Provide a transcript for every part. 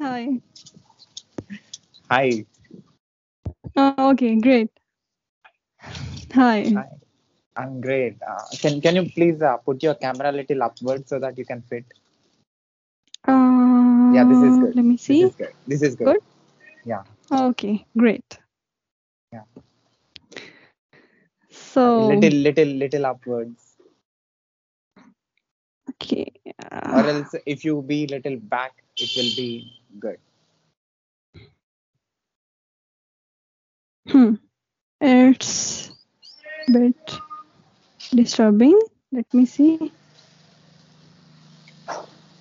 Hi. Hi. Oh, okay, great. Hi. Hi. I'm great. Uh, can can you please uh, put your camera a little upward so that you can fit? Uh, Yeah, this is good. Let me This see. is good. This is good. Good? Yeah. Okay, great. Yeah. So, little little little upwards. okay. Or uh, else if you be little back, it will be good. hmm. It's a bit disturbing. Let me see.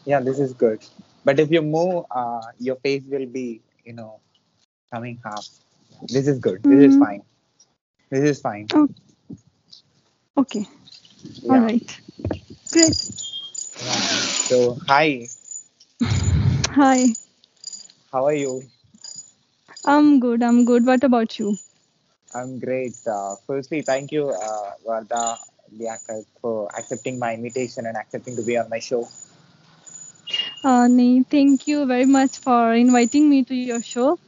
Yeah, this is good. But if you move, uh, your face will be, you know, coming half. This is good. This is Mm, fine. This is fine. oh, okay. All Yeah. right. Great. yeah. So hi, Hi. how are you? I'm good. I'm good. What about you? I'm great. Uh, firstly, thank you, uh, Warda for accepting my invitation and accepting to be on my show. Uh, Nee, thank you very much for inviting me to your show.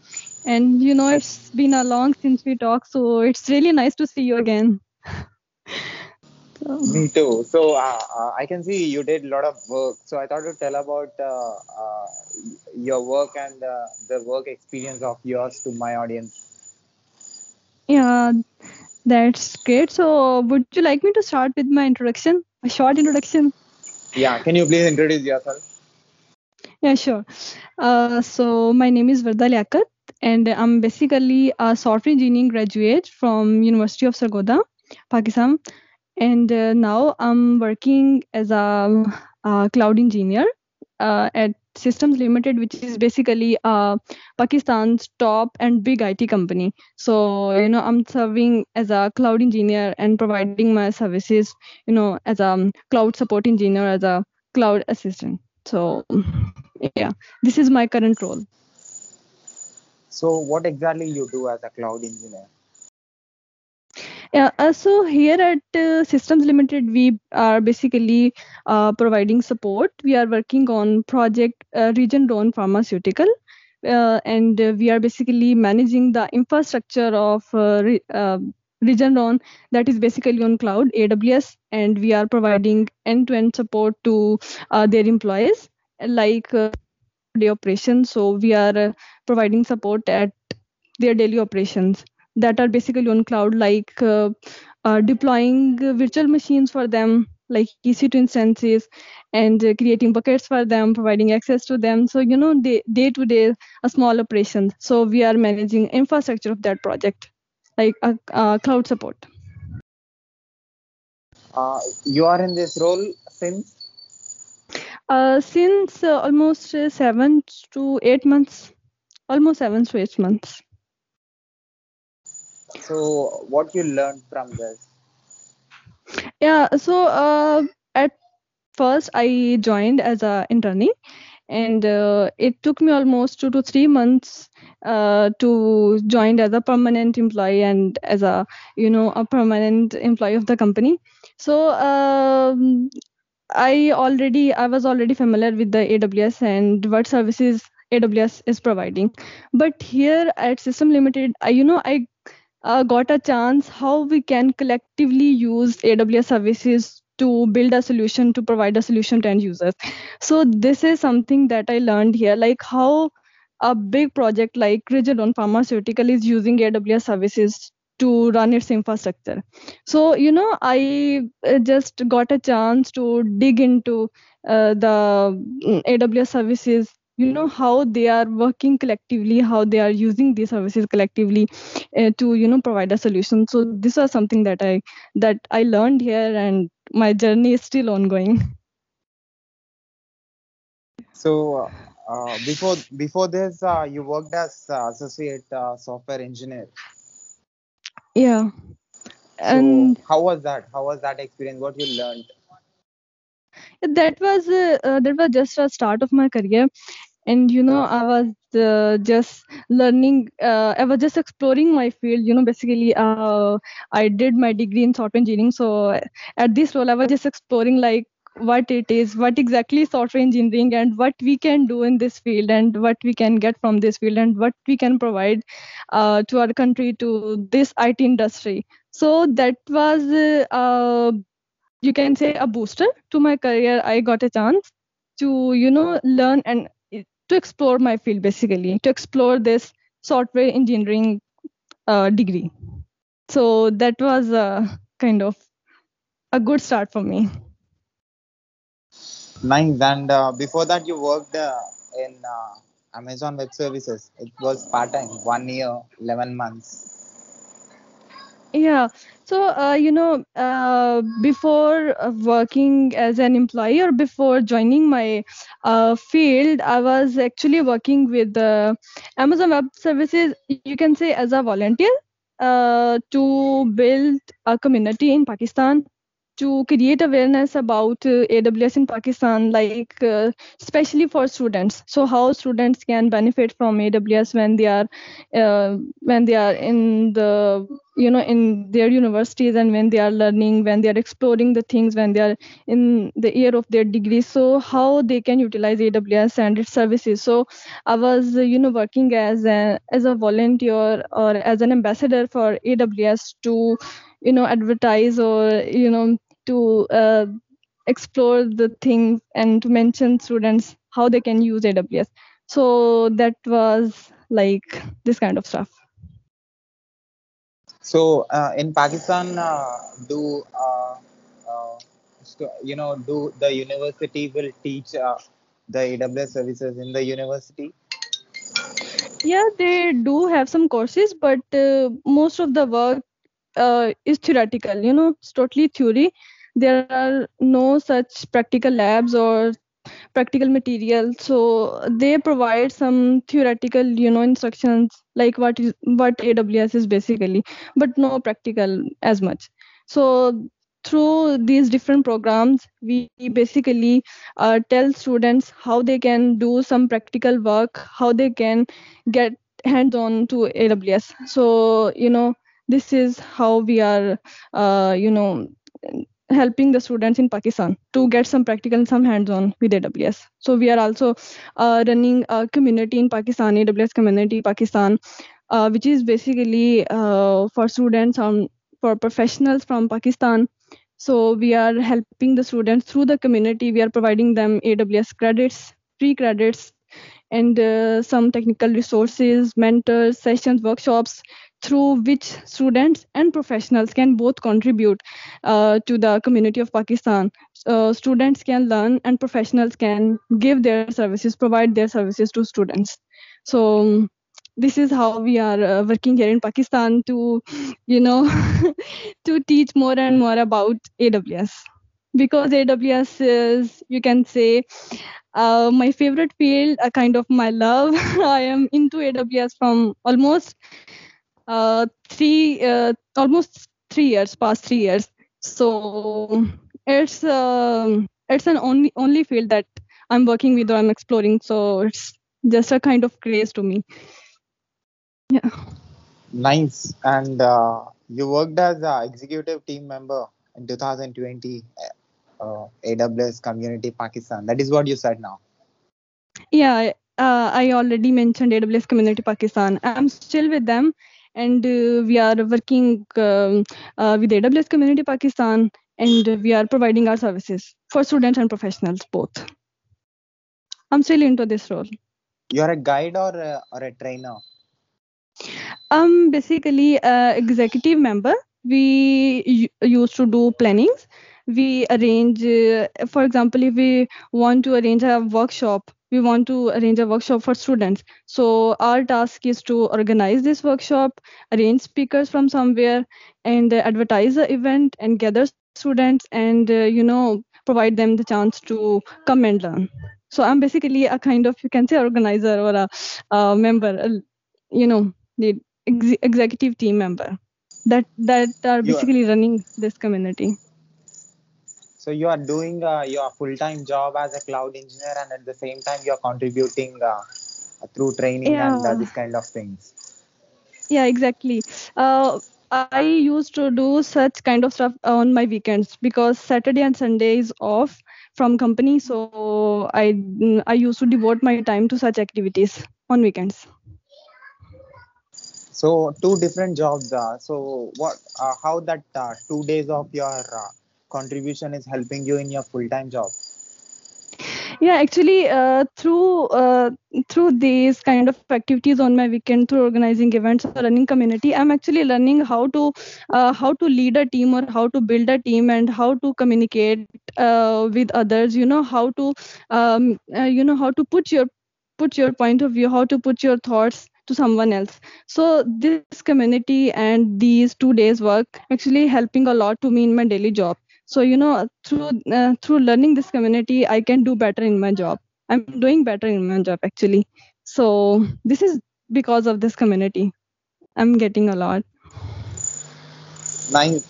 And you know, it's been a long since we talked, so it's really nice to see you again. So, Me too. So uh, uh, I can see you did a lot of work. So I thought to tell about uh, uh, your work and uh, the work experience of yours to my audience. yeah, that's great. So, would you like me to start with my introduction? A short introduction? Yeah, can you please introduce yourself? Yeah, sure. Uh, so, my name is Warda Liaqat, and I'm basically a software engineering graduate from University of Sargodha, Pakistan. And uh, now I'm working as a, uh cloud engineer uh, at Systems Limited, which is basically uh, Pakistan's top and big IT company. So, you know, I'm serving as a cloud engineer and providing my services, you know, as a cloud support engineer, as a cloud assistant. So, yeah, this is my current role. So what exactly you do as a cloud engineer? Yeah, uh, so here at uh, Systems Limited, we are basically uh, providing support. We are working on project uh, Regeneron Pharmaceutical, uh, and uh, we are basically managing the infrastructure of re- Regeneron that is basically on cloud AWS, and we are providing end-to-end support to their employees, like day operations. So we are providing support at their daily operations that are basically on cloud like uh, uh, deploying virtual machines for them like ec2 instances and uh, creating buckets for them providing access to them. So you know day, day to day a small operation. so we are managing infrastructure of that project like uh, uh, cloud support. Uh, you are in this role since? Uh, since uh, almost uh, seven to eight months. Almost seven to eight months so what you learned from this? Yeah so uh, at first i joined as a internee and uh, it took me almost two to three months uh, to join as a permanent employee and as a you know a permanent employee of the company. So um, i already i was already familiar with the aws and what services aws is providing. But here at system limited i you know i uh, got a chance how we can collectively use AWS services to build a solution to provide a solution to end users. So this is something that I learned here, like how a big project like Regeneron Pharmaceutical is using AWS services to run its infrastructure. So you know, I uh, just got a chance to dig into uh, the mm, AWS services. You know how they are working collectively, how they are using these services collectively uh, to you know provide a solution. So this was something that i that i learned here and my journey is still ongoing. So uh, before before this uh, you worked as uh, associate uh, software engineer. Yeah. So and how was that? How was that experience? What you learned that was uh, uh, that was just a start of my career. And you know i was uh, just learning uh, i was just exploring my field you know basically uh, i did my degree in software engineering. So at this role i was just exploring like what it is what exactly software engineering and what we can do in this field and what we can get from this field and what we can provide uh, to our country to this it industry. So that was uh, uh, you can say a booster to my career i got a chance to you know learn and to explore my field basically to explore this software engineering uh, degree so that was a kind of a good start for me Nice. And uh, before that, you worked uh, in uh, Amazon Web Services. It was part time, one year, 11 months. Yeah. So, uh, you know, uh, before uh, working as an employee or before joining my uh, field, I was actually working with Amazon Web Services, you can say as a volunteer uh, to build a community in Pakistan to create awareness about uh, AWS in Pakistan, like uh, especially for students. So how students can benefit from AWS when they are uh, when they are in the you know in their universities and when they are learning, when they are exploring the things, when they are in the year of their degree. So how they can utilize AWS and its services. So I was uh, you know working as a as a volunteer or as an ambassador for AWS to you know advertise or you know to uh, explore the things and to mention students how they can use aws so that was like this kind of stuff. So uh, in Pakistan, uh, do uh, uh, you know do the university will teach uh, the AWS services in the university? yeah they do have some courses but uh, most of the work uh, is theoretical you know it's totally theory there are no such practical labs or practical material so they provide some theoretical you know instructions like what is what aws is basically but no practical as much. So through these different programs we basically uh, tell students how they can do some practical work how they can get hands on to aws so you know this is how we are uh, you know helping the students in Pakistan to get some practical and some hands-on with AWS. So we are also uh, running a community in Pakistan, AWS community Pakistan, uh, which is basically uh, for students and for professionals from Pakistan. So we are helping the students through the community. We are providing them AWS credits, free credits, and uh, some technical resources, mentors, sessions, workshops through which students and professionals can both contribute uh, to the community of Pakistan. Uh, students can learn and professionals can give their services, provide their services to students. So um, this is how we are uh, working here in Pakistan to, you know, to teach more and more about AWS because AWS is, you can say, uh, my favorite field, a kind of my love. I am into AWS from almost uh, three, uh, almost three years, past three years. So it's um it's an only only field that I'm working with or I'm exploring. So it's just a kind of craze to me. Yeah. Nice. And uh, you worked as an executive team member in 2020 uh, AWS Community Pakistan. That is what you said now. Yeah. Uh, I already mentioned AWS Community Pakistan. I'm still with them, and uh, we are working um, uh, with AWS Community Pakistan, and we are providing our services for students and professionals both. I'm still into this role. You're a guide or a, or a trainer? I'm basically a executive member. We used to do plannings. We arrange, uh, for example, if we want to arrange a workshop, we want to arrange a workshop for students. So our task is to organize this workshop, arrange speakers from somewhere, and advertise the event and gather students and uh, you know provide them the chance to come and learn. So I'm basically a kind of you can say organizer or a, a member, uh, you know the ex- executive team member that that are You are, basically running this community so you are doing uh, your full-time job as a cloud engineer, and at the same time you are contributing uh, through training and uh, yeah this kind of things. yeah exactly uh, i used to do such kind of stuff on my weekends because saturday and sunday is off from company so i mm, i used to devote my time to such activities on weekends So two different jobs. Uh, so what? Uh, how that uh, two days of your uh, contribution is helping you in your full time job? yeah actually uh, through uh, through these kind of activities on my weekend through organizing events or running community i'm actually learning how to uh, how to lead a team or how to build a team and how to communicate uh, with others. You know how to um, uh, you know how to put your put your point of view how to put your thoughts to someone else. So this community and these two days work actually helping a lot to me in my daily job so you know through uh, through learning this community i can do better in my job i'm doing better in my job actually so this is because of this community i'm getting a lot Nice.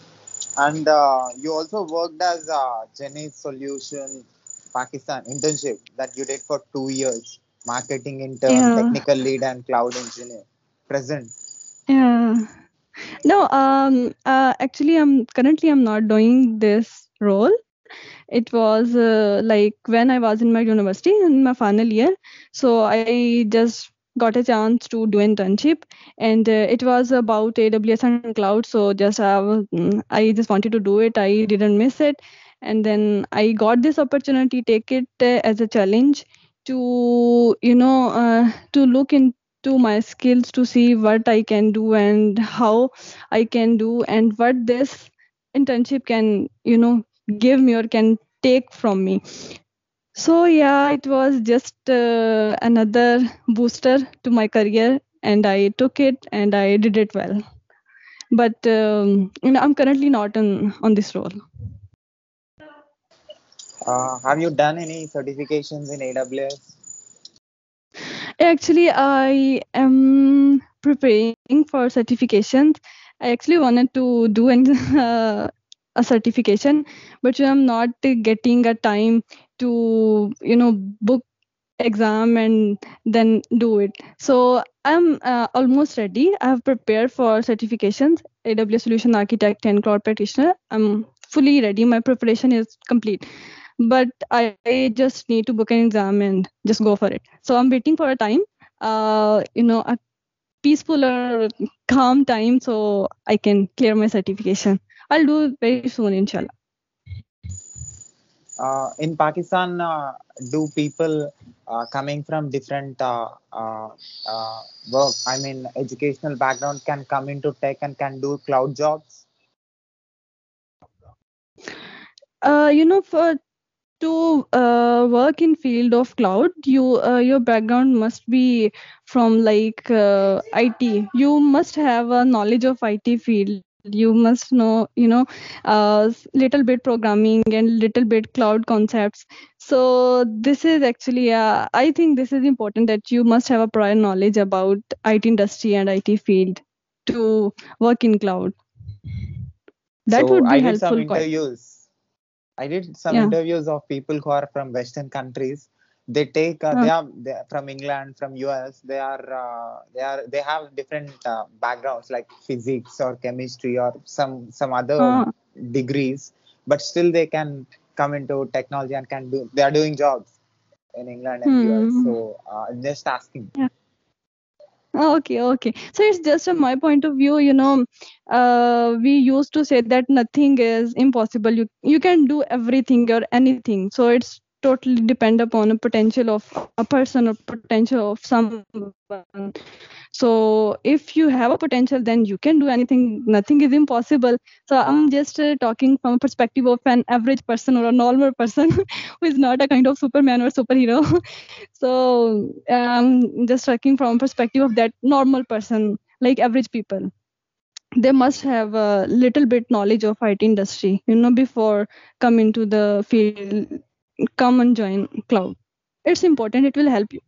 And uh, you also worked as a Genesis Solution Pakistan internship that you did for two years. Marketing intern, yeah technical lead, and cloud engineer. Present. yeah no um uh, actually i'm currently i'm not doing this role. It was uh, like when i was in my university in my final year. So i just got a chance to do internship and uh, it was about aws and cloud. So just I, was, mm, I just wanted to do it. I didn't miss it. And then i got this opportunity take it uh, as a challenge to you know uh, to look into my skills to see what i can do and how i can do and what this internship can you know give me or can take from me. So yeah it was just uh, another booster to my career and i took it and i did it well. But um, you know i'm currently not on on this role. Uh, have you done any certifications in AWS? Actually i am preparing for certifications i actually wanted to do an, uh, a certification but you i'm not getting a time to you know book exam and then do it. So i'm uh, almost ready. I have prepared for certifications. Aws solution architect and cloud practitioner. I'm fully ready. My preparation is complete but I, I just need to book an exam and just go for it. So i'm waiting for a time. Uh you know a peaceful or calm time so i can clear my certification. I'll do it very soon inshallah. Uh, in Pakistan, uh, do people uh, coming from different uh, uh, uh, work, I mean, educational background, can come into tech and can do cloud jobs? uh you know for to uh, work in field of cloud you uh, your background must be from like uh, it you must have a knowledge of it field. You must know you know uh, little bit programming and little bit cloud concepts. So this is actually uh, i think this is important that you must have a prior knowledge about it industry and it field to work in cloud. That So would be I did some helpful interviews. I did some yeah interviews of people who are from Western countries. They take uh, uh, they are they from England, from US. They are uh, they are they have different uh, backgrounds like physics or chemistry or some some other uh, degrees, but still they can come into technology and can do. They are doing jobs in England and US. hmm So uh, just asking. Okay, okay. So it's just from my point of view, you know, uh, we used to say that nothing is impossible. You you can do everything or anything. So it's totally depend upon a potential of a person or potential of someone. So if you have a potential, then you can do anything. Nothing is impossible. So I'm just uh, talking from a perspective of an average person or a normal person who is not a kind of Superman or superhero. so um just talking from a perspective of that normal person like average people they must have a little bit knowledge of it industry you know before come into the field come and join cloud it's important it will help you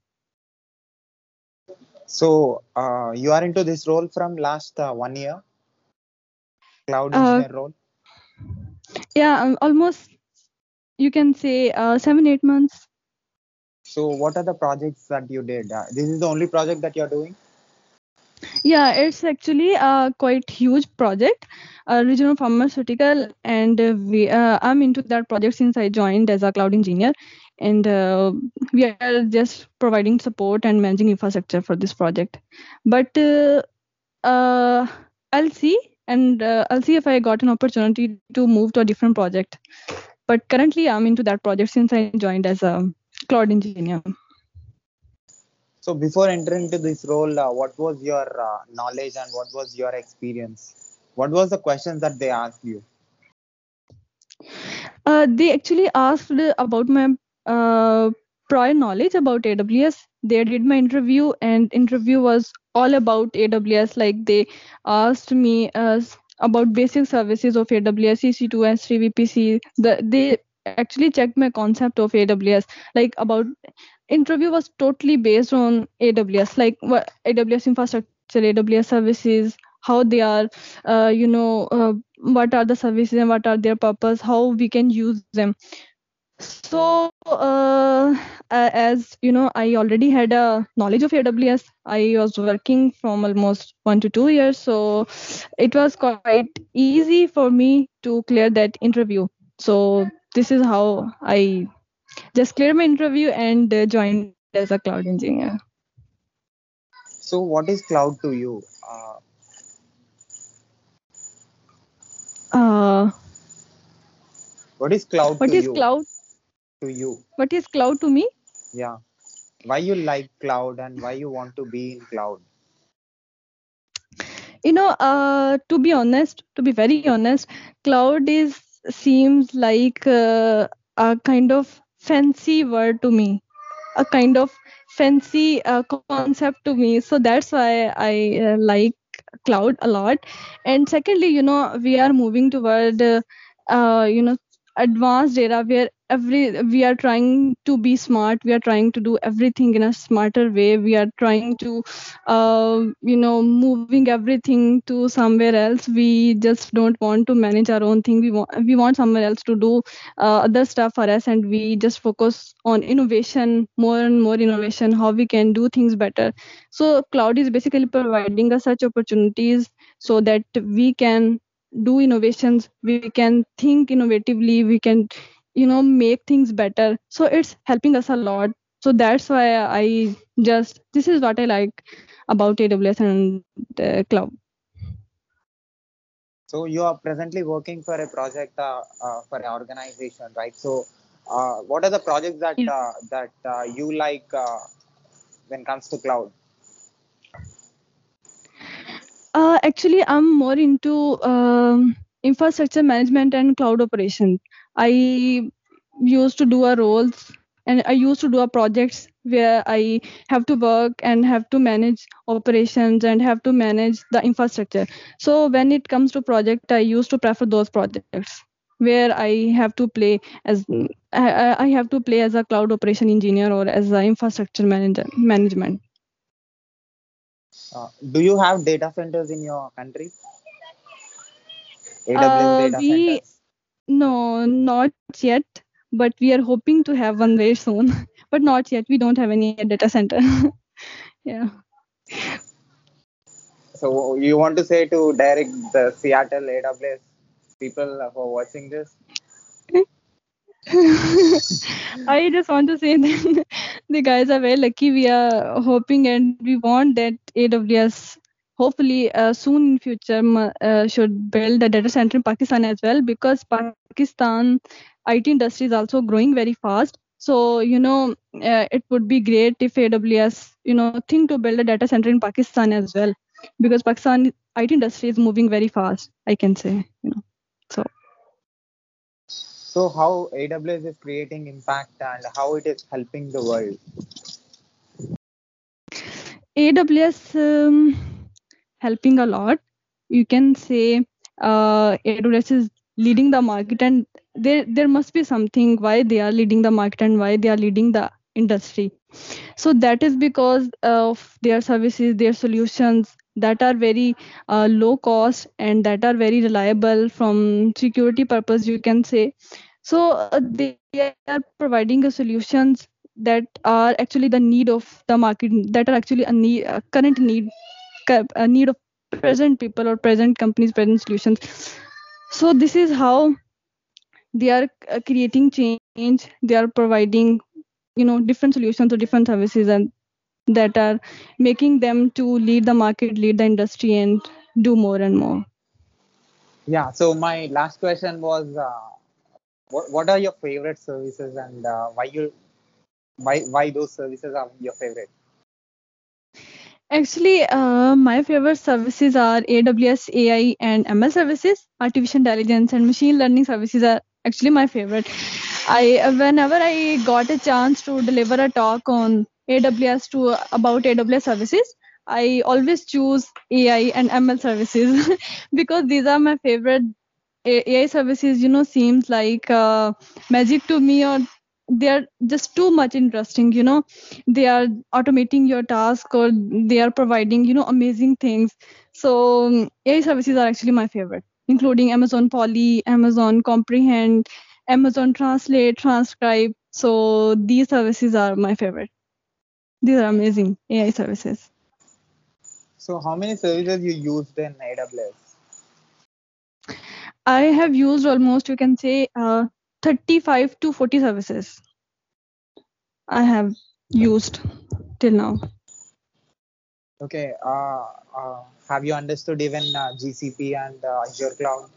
So uh, you are into this role from last uh, one year, cloud uh engineer role. yeah um, almost you can say uh, 7 8 months So what are the projects that you did? Uh, this is the only project that you're doing? Yeah, it's actually a quite huge project, a Regeneron pharmaceutical, and uh, we uh, I'm into that project since I joined as a cloud engineer, and uh, we are just providing support and managing infrastructure for this project. But uh, uh, I'll see, and uh, I'll see if I got an opportunity to move to a different project. But currently, I'm into that project since I joined as a cloud engineer. So before entering into this role, uh, what was your uh, knowledge and what was your experience? What was the questions that they asked you? Uh, they actually asked about my uh, prior knowledge about AWS. They did my interview, and interview was all about AWS. Like they asked me uh, about basic services of AWS, EC2, S3, VPC. The, they actually checked my concept of AWS, like about interview was totally based on AWS, like what AWS infrastructure, AWS services, how they are, uh, you know, uh, what are the services and what are their purpose, how we can use them. So, uh, as you know, I already had a knowledge of AWS. I was working from almost one to two years, so it was quite easy for me to clear that interview. So this is how I just cleared my interview and uh, joined as a cloud engineer. So what is cloud to you? Uh, Uh, what is cloud what to is you? cloud? To you, What is cloud to me? yeah. Why you like cloud and why you want to be in cloud? You know, uh, to be honest, to be very honest, cloud is seems like uh, a kind of fancy word to me, a kind of fancy uh, concept to me. So that's why I uh, like cloud a lot. And secondly, you know, we are moving toward, uh, you know, advanced era where every we are trying to be smart. We are trying to do everything in a smarter way. We are trying to uh, you know moving everything to somewhere else. We just don't want to manage our own thing. We want we want someone else to do uh, other stuff for us and we just focus on innovation more and more innovation how we can do things better. So cloud is basically providing us such opportunities so that we can do innovations we can think innovatively we can you know make things better. So it's helping us a lot. So that's why i just this is what i like about aws and uh, cloud. So you are presently working for a project uh, uh, for an organization, right? So uh, what are the projects that uh, that uh, you like uh, when it comes to cloud? uh, actually i'm more into um, infrastructure management and cloud operations i used to do a roles and i used to do a projects where i have to work and have to manage operations and have to manage the infrastructure so when it comes to project i used to prefer those projects where i have to play as i, have to play as a cloud operation engineer or as an infrastructure manager management Uh, do you have data centers in your country? AWS uh, data we centers. No, not yet, but we are hoping to have one very soon. but not yet. We don't have any data center. yeah. So you want to say to direct the Seattle AWS people who are watching this? I just want to say that the guys are very lucky. We are hoping and we want that AWS hopefully uh, soon in future uh, should build a data center in Pakistan as well because Pakistan IT industry is also growing very fast. So you know uh, it would be great if AWS you know think to build a data center in Pakistan as well because Pakistan IT industry is moving very fast. I can say you know so. So how AWS is creating impact and how it is helping the world? AWS um, helping a lot. You can say uh, AWS is leading the market, and there there must be something why they are leading the market and why they are leading the industry. So that is because of their services, their solutions that are very uh, low cost and that are very reliable from security purpose. You can say so uh, they are providing solutions that are actually the need of the market that are actually a need a current need a need of present people or present companies present solutions. So this is how they are uh, creating change. They are providing you know different solutions or different services and that are making them to lead the market lead the industry and do more and more. Yeah so my last question was uh, what, what are your favorite services and uh, why you why why those services are your favorite Actually, uh, my favorite services are AWS AI and ML services. Artificial intelligence and machine learning services are actually my favorite. I whenever I got a chance to deliver a talk on AWS to about AWS services, I always choose AI and ML services because these are my favorite AI services. You know, seems like uh, magic to me or they are just too much interesting you know. They are automating your task or they are providing you know amazing things. So um, ai services are actually my favorite including amazon polly amazon comprehend amazon translate transcribe. So these services are my favorite. These are amazing ai services. So how many services you used in aws i have used almost you can say uh, 35 to 40 services I have used till now. Okay. Uh, uh, have you understood even uh, GCP and uh, Azure Cloud?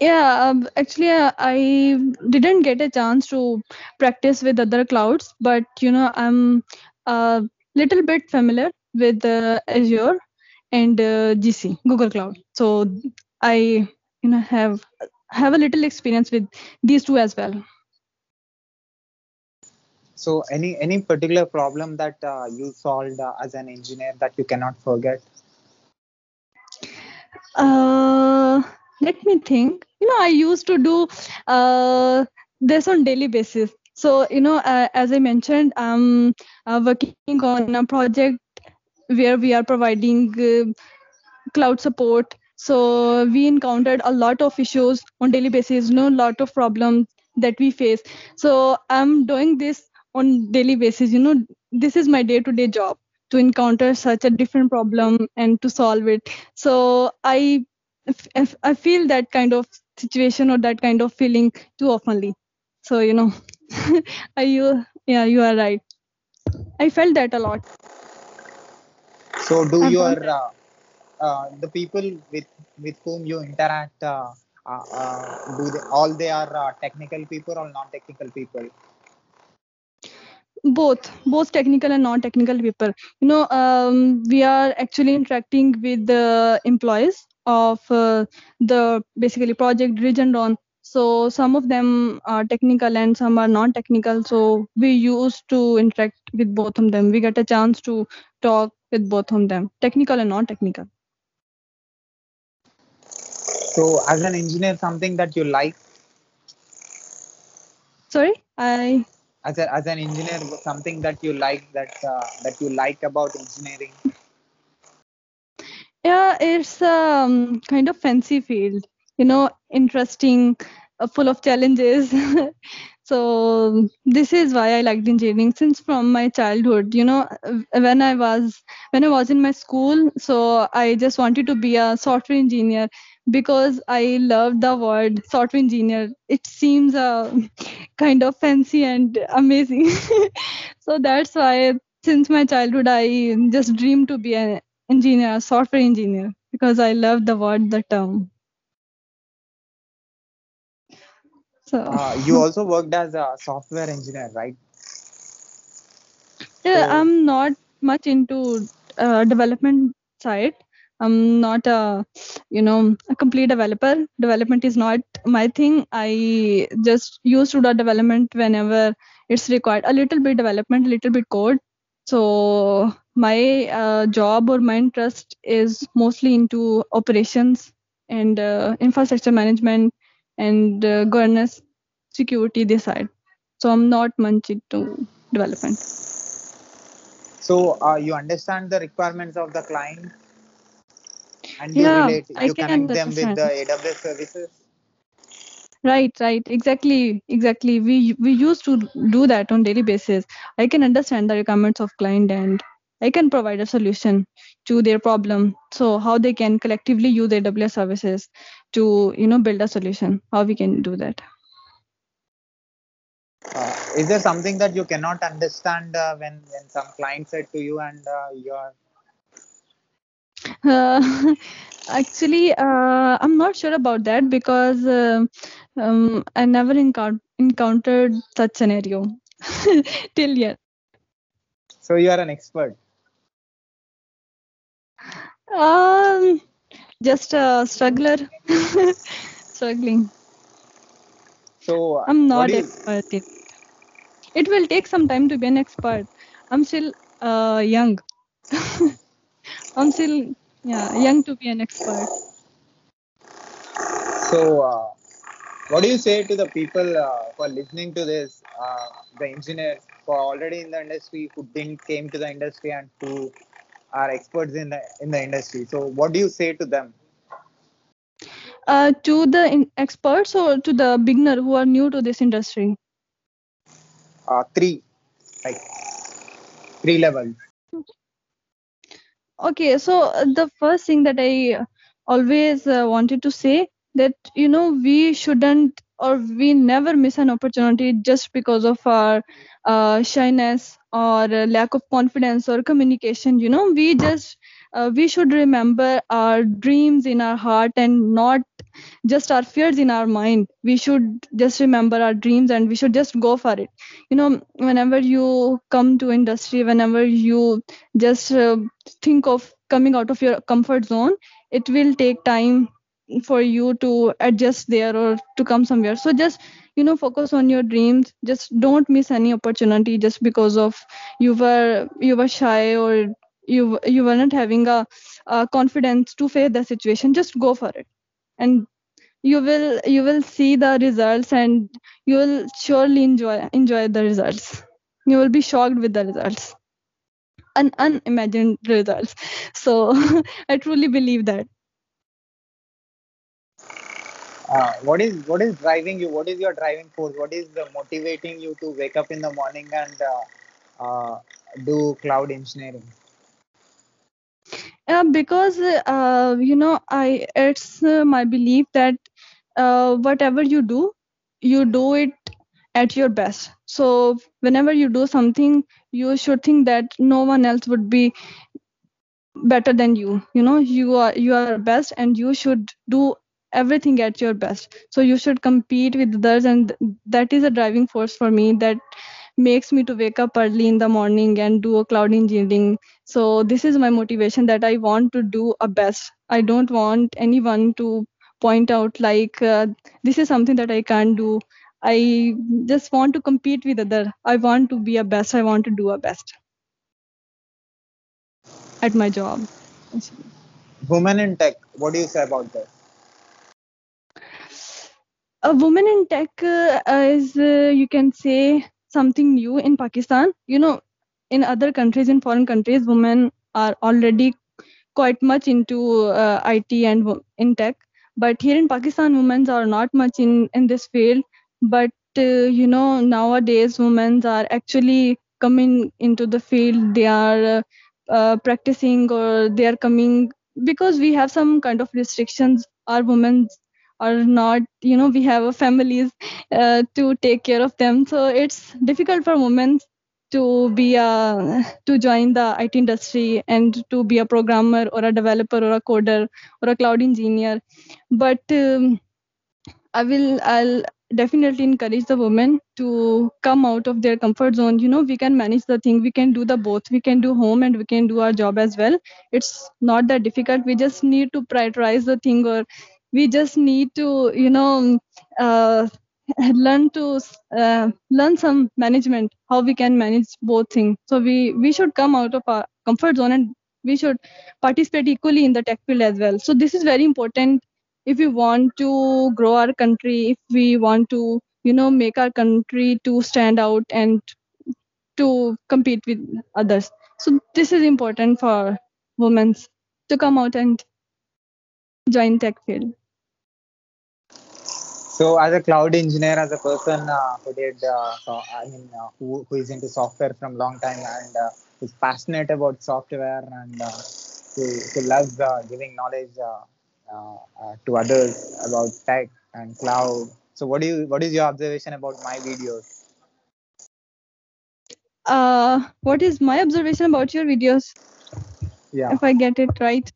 Yeah, um, actually, uh, I didn't get a chance to practice with other clouds, but you know, I'm a little bit familiar with uh, Azure and uh, GC, Google Cloud. So I, you know, have have a little experience with these two as well. So, any any particular problem that uh, you solved uh, as an engineer that you cannot forget? Uh, let me think. You know, I used to do uh, this on daily basis. So, you know, uh, as I mentioned, I'm uh, working on a project where we are providing uh, cloud support. So we encountered a lot of issues on daily basis, you know, lot of problems that we face. So I'm doing this on daily basis. You know, this is my day-to-day job to encounter such a different problem and to solve it. So I, I feel that kind of situation or that kind of feeling too oftenly. So you know, are you? Yeah, you are right. I felt that a lot. So, do I'm your uh, uh, the people with with whom you interact uh, uh, uh do they all they are uh, technical people or non-technical people? both both technical and non-technical people. You know um, we are actually interacting with the employees of the basically project Regeneron so some of them are technical and some are non-technical. So we used to interact with both of them. We get a chance to talk with both of them technical and non-technical so as an engineer something that you like? Sorry i as, a, as an engineer something that you like that uh, that you like about engineering? Yeah it's a um, kind of fancy field. You know interesting uh, full of challenges. So this is why i liked engineering since from my childhood. You know when i was when i was in my school so i just wanted to be a software engineer because I love the word software engineer. It seems uh, kind of fancy and amazing. so that's why, since my childhood, I just dreamed to be an engineer, a software engineer, because I love the word, the term. So uh, you also worked as a software engineer, right? Yeah, so, I'm not much into uh, development side i'm not a you know a complete developer. Development is not my thing. I just use to development whenever it's required. A little bit development a little bit code. So my uh, job or my interest is mostly into operations and uh, infrastructure management and uh, governance security this side. So i'm not much into development. So uh, you understand the requirements of the client and you yeah, relate you connect them with the aws services right right exactly exactly we we used to do that on daily basis i can understand the requirements of client and I can provide a solution to their problem. So how they can collectively use AWS services to you know build a solution. How we can do that. Uh, is there something that you cannot understand uh, when when some client said to you and uh, you're uh, actually uh, i'm not sure about that because uh, um, i never encou- encountered such scenario till yet. So you are an expert. Um just a struggler struggling. So i'm not you, expert it. it will take some time to be an expert. I'm still uh, young i'm still yeah young to be an expert. So uh, what do you say to the people uh, who are listening to this uh, the engineers who are already in the industry who didn't came to the industry and who are experts in the in the industry? So what do you say to them? Uh, to the in- experts or to the beginner who are new to this industry? Uh, three. Like three levels okay so uh, the first thing that i always uh, wanted to say that you know we shouldn't or we never miss an opportunity just because of our uh, shyness or uh, lack of confidence or communication you know we just uh, we should remember our dreams in our heart and not just our fears in our mind. We should just remember our dreams and we should just go for it. You know whenever you come to industry whenever you just uh, think of coming out of your comfort zone it will take time for you to adjust there or to come somewhere. So just you know focus on your dreams. Just don't miss any opportunity just because of you were you were shy or you you were not having a, a confidence to face the situation just go for it. And you will you will see the results and you will surely enjoy enjoy the results. You will be shocked with the results. Un- unimagined results. So i truly believe that. Uh, what is what is driving you? What is your driving force? What is motivating you to wake up in the morning and uh, uh, do cloud engineering uh, because uh, you know i it's uh, my belief that uh, whatever you do you do it at your best. So whenever you do something you should think that no one else would be better than you. You know you are you are best and you should do everything at your best. So you should compete with others and that is a driving force for me that makes me to wake up early in the morning and do a cloud engineering. So this is my motivation that i want to do a best. I don't want anyone to point out like uh, this is something that i can't do. I just want to compete with other. I want to be a best. I want to do a best at my job. Women in tech what do you say about that? A woman in tech uh, is uh, you can say something new in pakistan. You know in other countries in foreign countries women are already quite much into uh, it and in tech. But here in pakistan women are not much in in this field. But uh, you know nowadays women are actually coming into the field. They are uh, uh, practicing or they are coming because we have some kind of restrictions. Our women are not you know we have families uh, to take care of them so it's difficult for women to be a to join the IT industry and to be a programmer or a developer or a coder or a cloud engineer. But um, I will I'll definitely encourage the women to come out of their comfort zone. You know, we can manage the thing. We can do the both. We can do home and we can do our job as well. It's not that difficult. We just need to prioritize the thing or we just need to you know uh, learn to uh, learn some management how we can manage both things. So we we should come out of our comfort zone and we should participate equally in the tech field as well. So this is very important. If we want to grow our country if we want to you know make our country to stand out and to compete with others. So this is important for women to come out and join tech field so as a cloud engineer as a person uh, who did uh, so, i mean uh, who, who is into software from long time and uh, who's passionate about software and uh, who, who loves uh, giving knowledge uh, uh, uh, to others about tech and cloud. So, what do you what is your observation about my videos? Uh, what is my observation about your videos? Yeah. If I get it right.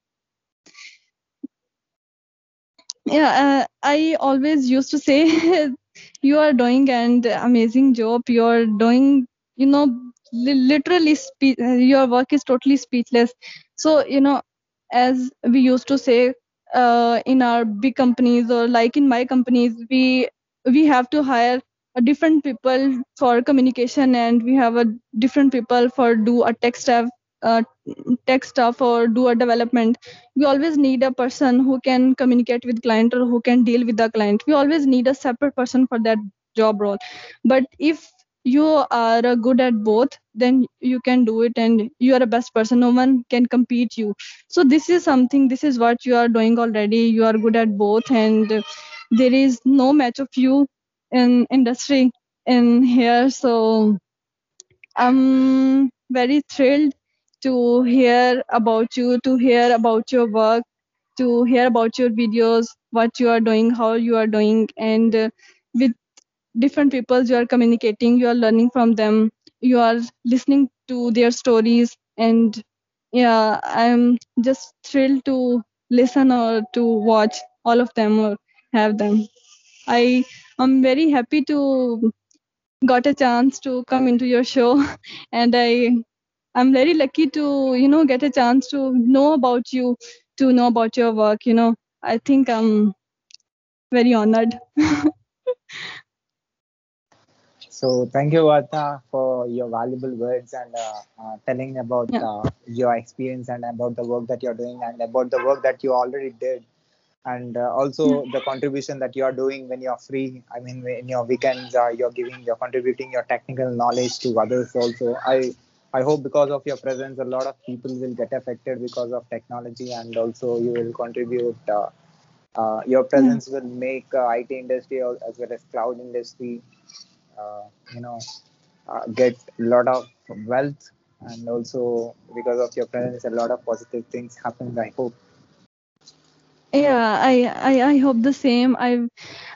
Yeah, uh, I always used to say you are doing an amazing job. You are doing, you know, li- literally spe- uh, your work is totally speechless. So, you know, as we used to say uh, in our big companies or like in my companies, we we have to hire a different people for communication and we have a different people for do a tech stuff tech stuff or do a development we always need a person who can communicate with client or who can deal with the client. We always need a separate person for that job role. But if you are good at both then you can do it and you are a best person. No one can compete you. So this is something this is what you are doing already. You are good at both and there is no match of you in industry in here. So i'm very thrilled to hear about you to hear about your work to hear about your videos what you are doing how you are doing and uh, with different people you are communicating you are learning from them you are listening to their stories and yeah i'm just thrilled to listen or to watch all of them or have them. I am very happy to got a chance to come into your show and i i'm very lucky to you know get a chance to know about you to know about your work you know i think i'm very honored So thank you, Warda, for your valuable words and uh, uh, telling about Yeah. uh, your experience and about the work that you're doing and about the work that you already did, and uh, also the contribution that you are doing when you're free. I mean, in your weekends, uh, you're giving, you're contributing your technical knowledge to others. Also, I I hope because of your presence, a lot of people will get affected because of technology, and also you will contribute. Uh, uh, your presence will make uh, IT industry as well as cloud industry uh, you know uh, get a lot of wealth and also because of your presence a lot of positive things happen i hope yeah I, I i hope the same. I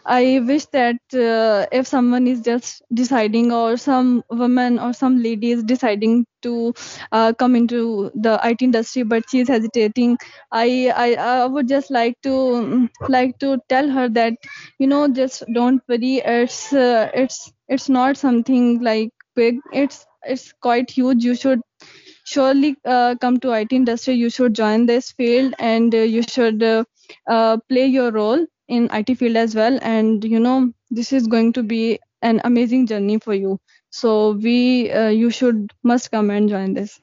i wish that uh, if someone is just deciding or some woman or some lady is deciding to uh, come into the it industry but she is hesitating i i, I would just like to mm, like to tell her that you know just don't worry. It's uh, it's it's not something like big. It's it's quite huge. You should surely uh, come to IT industry, you should join this field and uh, you should uh, uh, play your role in IT field as well. And you know, this is going to be an amazing journey for you. So we, uh, you should must come and join this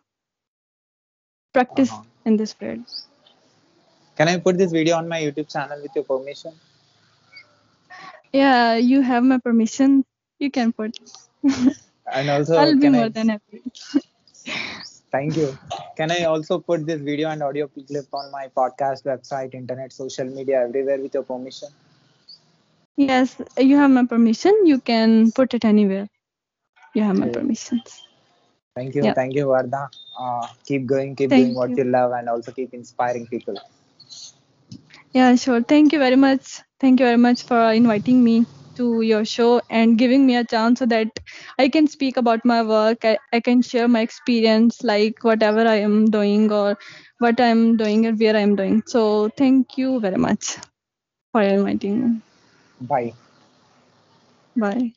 practice uh-huh. in this field. can i put this video on my youtube channel with your permission Yeah, you have my permission. You can put. and also I'll be more i than happy. thank you can i also put this video and audio clip on my podcast website internet social media everywhere with your permission Yes, you have my permission. You can put it anywhere. You have my Okay. permissions. thank you Yeah. thank you Warda uh, keep going keep Thank doing what you. you love and also keep inspiring people Yeah, sure. Thank you very much. Thank you very much for inviting me to your show and giving me a chance so that I can speak about my work. I, I can share my experience, like whatever I am doing or what I'm doing and where I'm doing. So thank you very much for inviting me. bye Bye.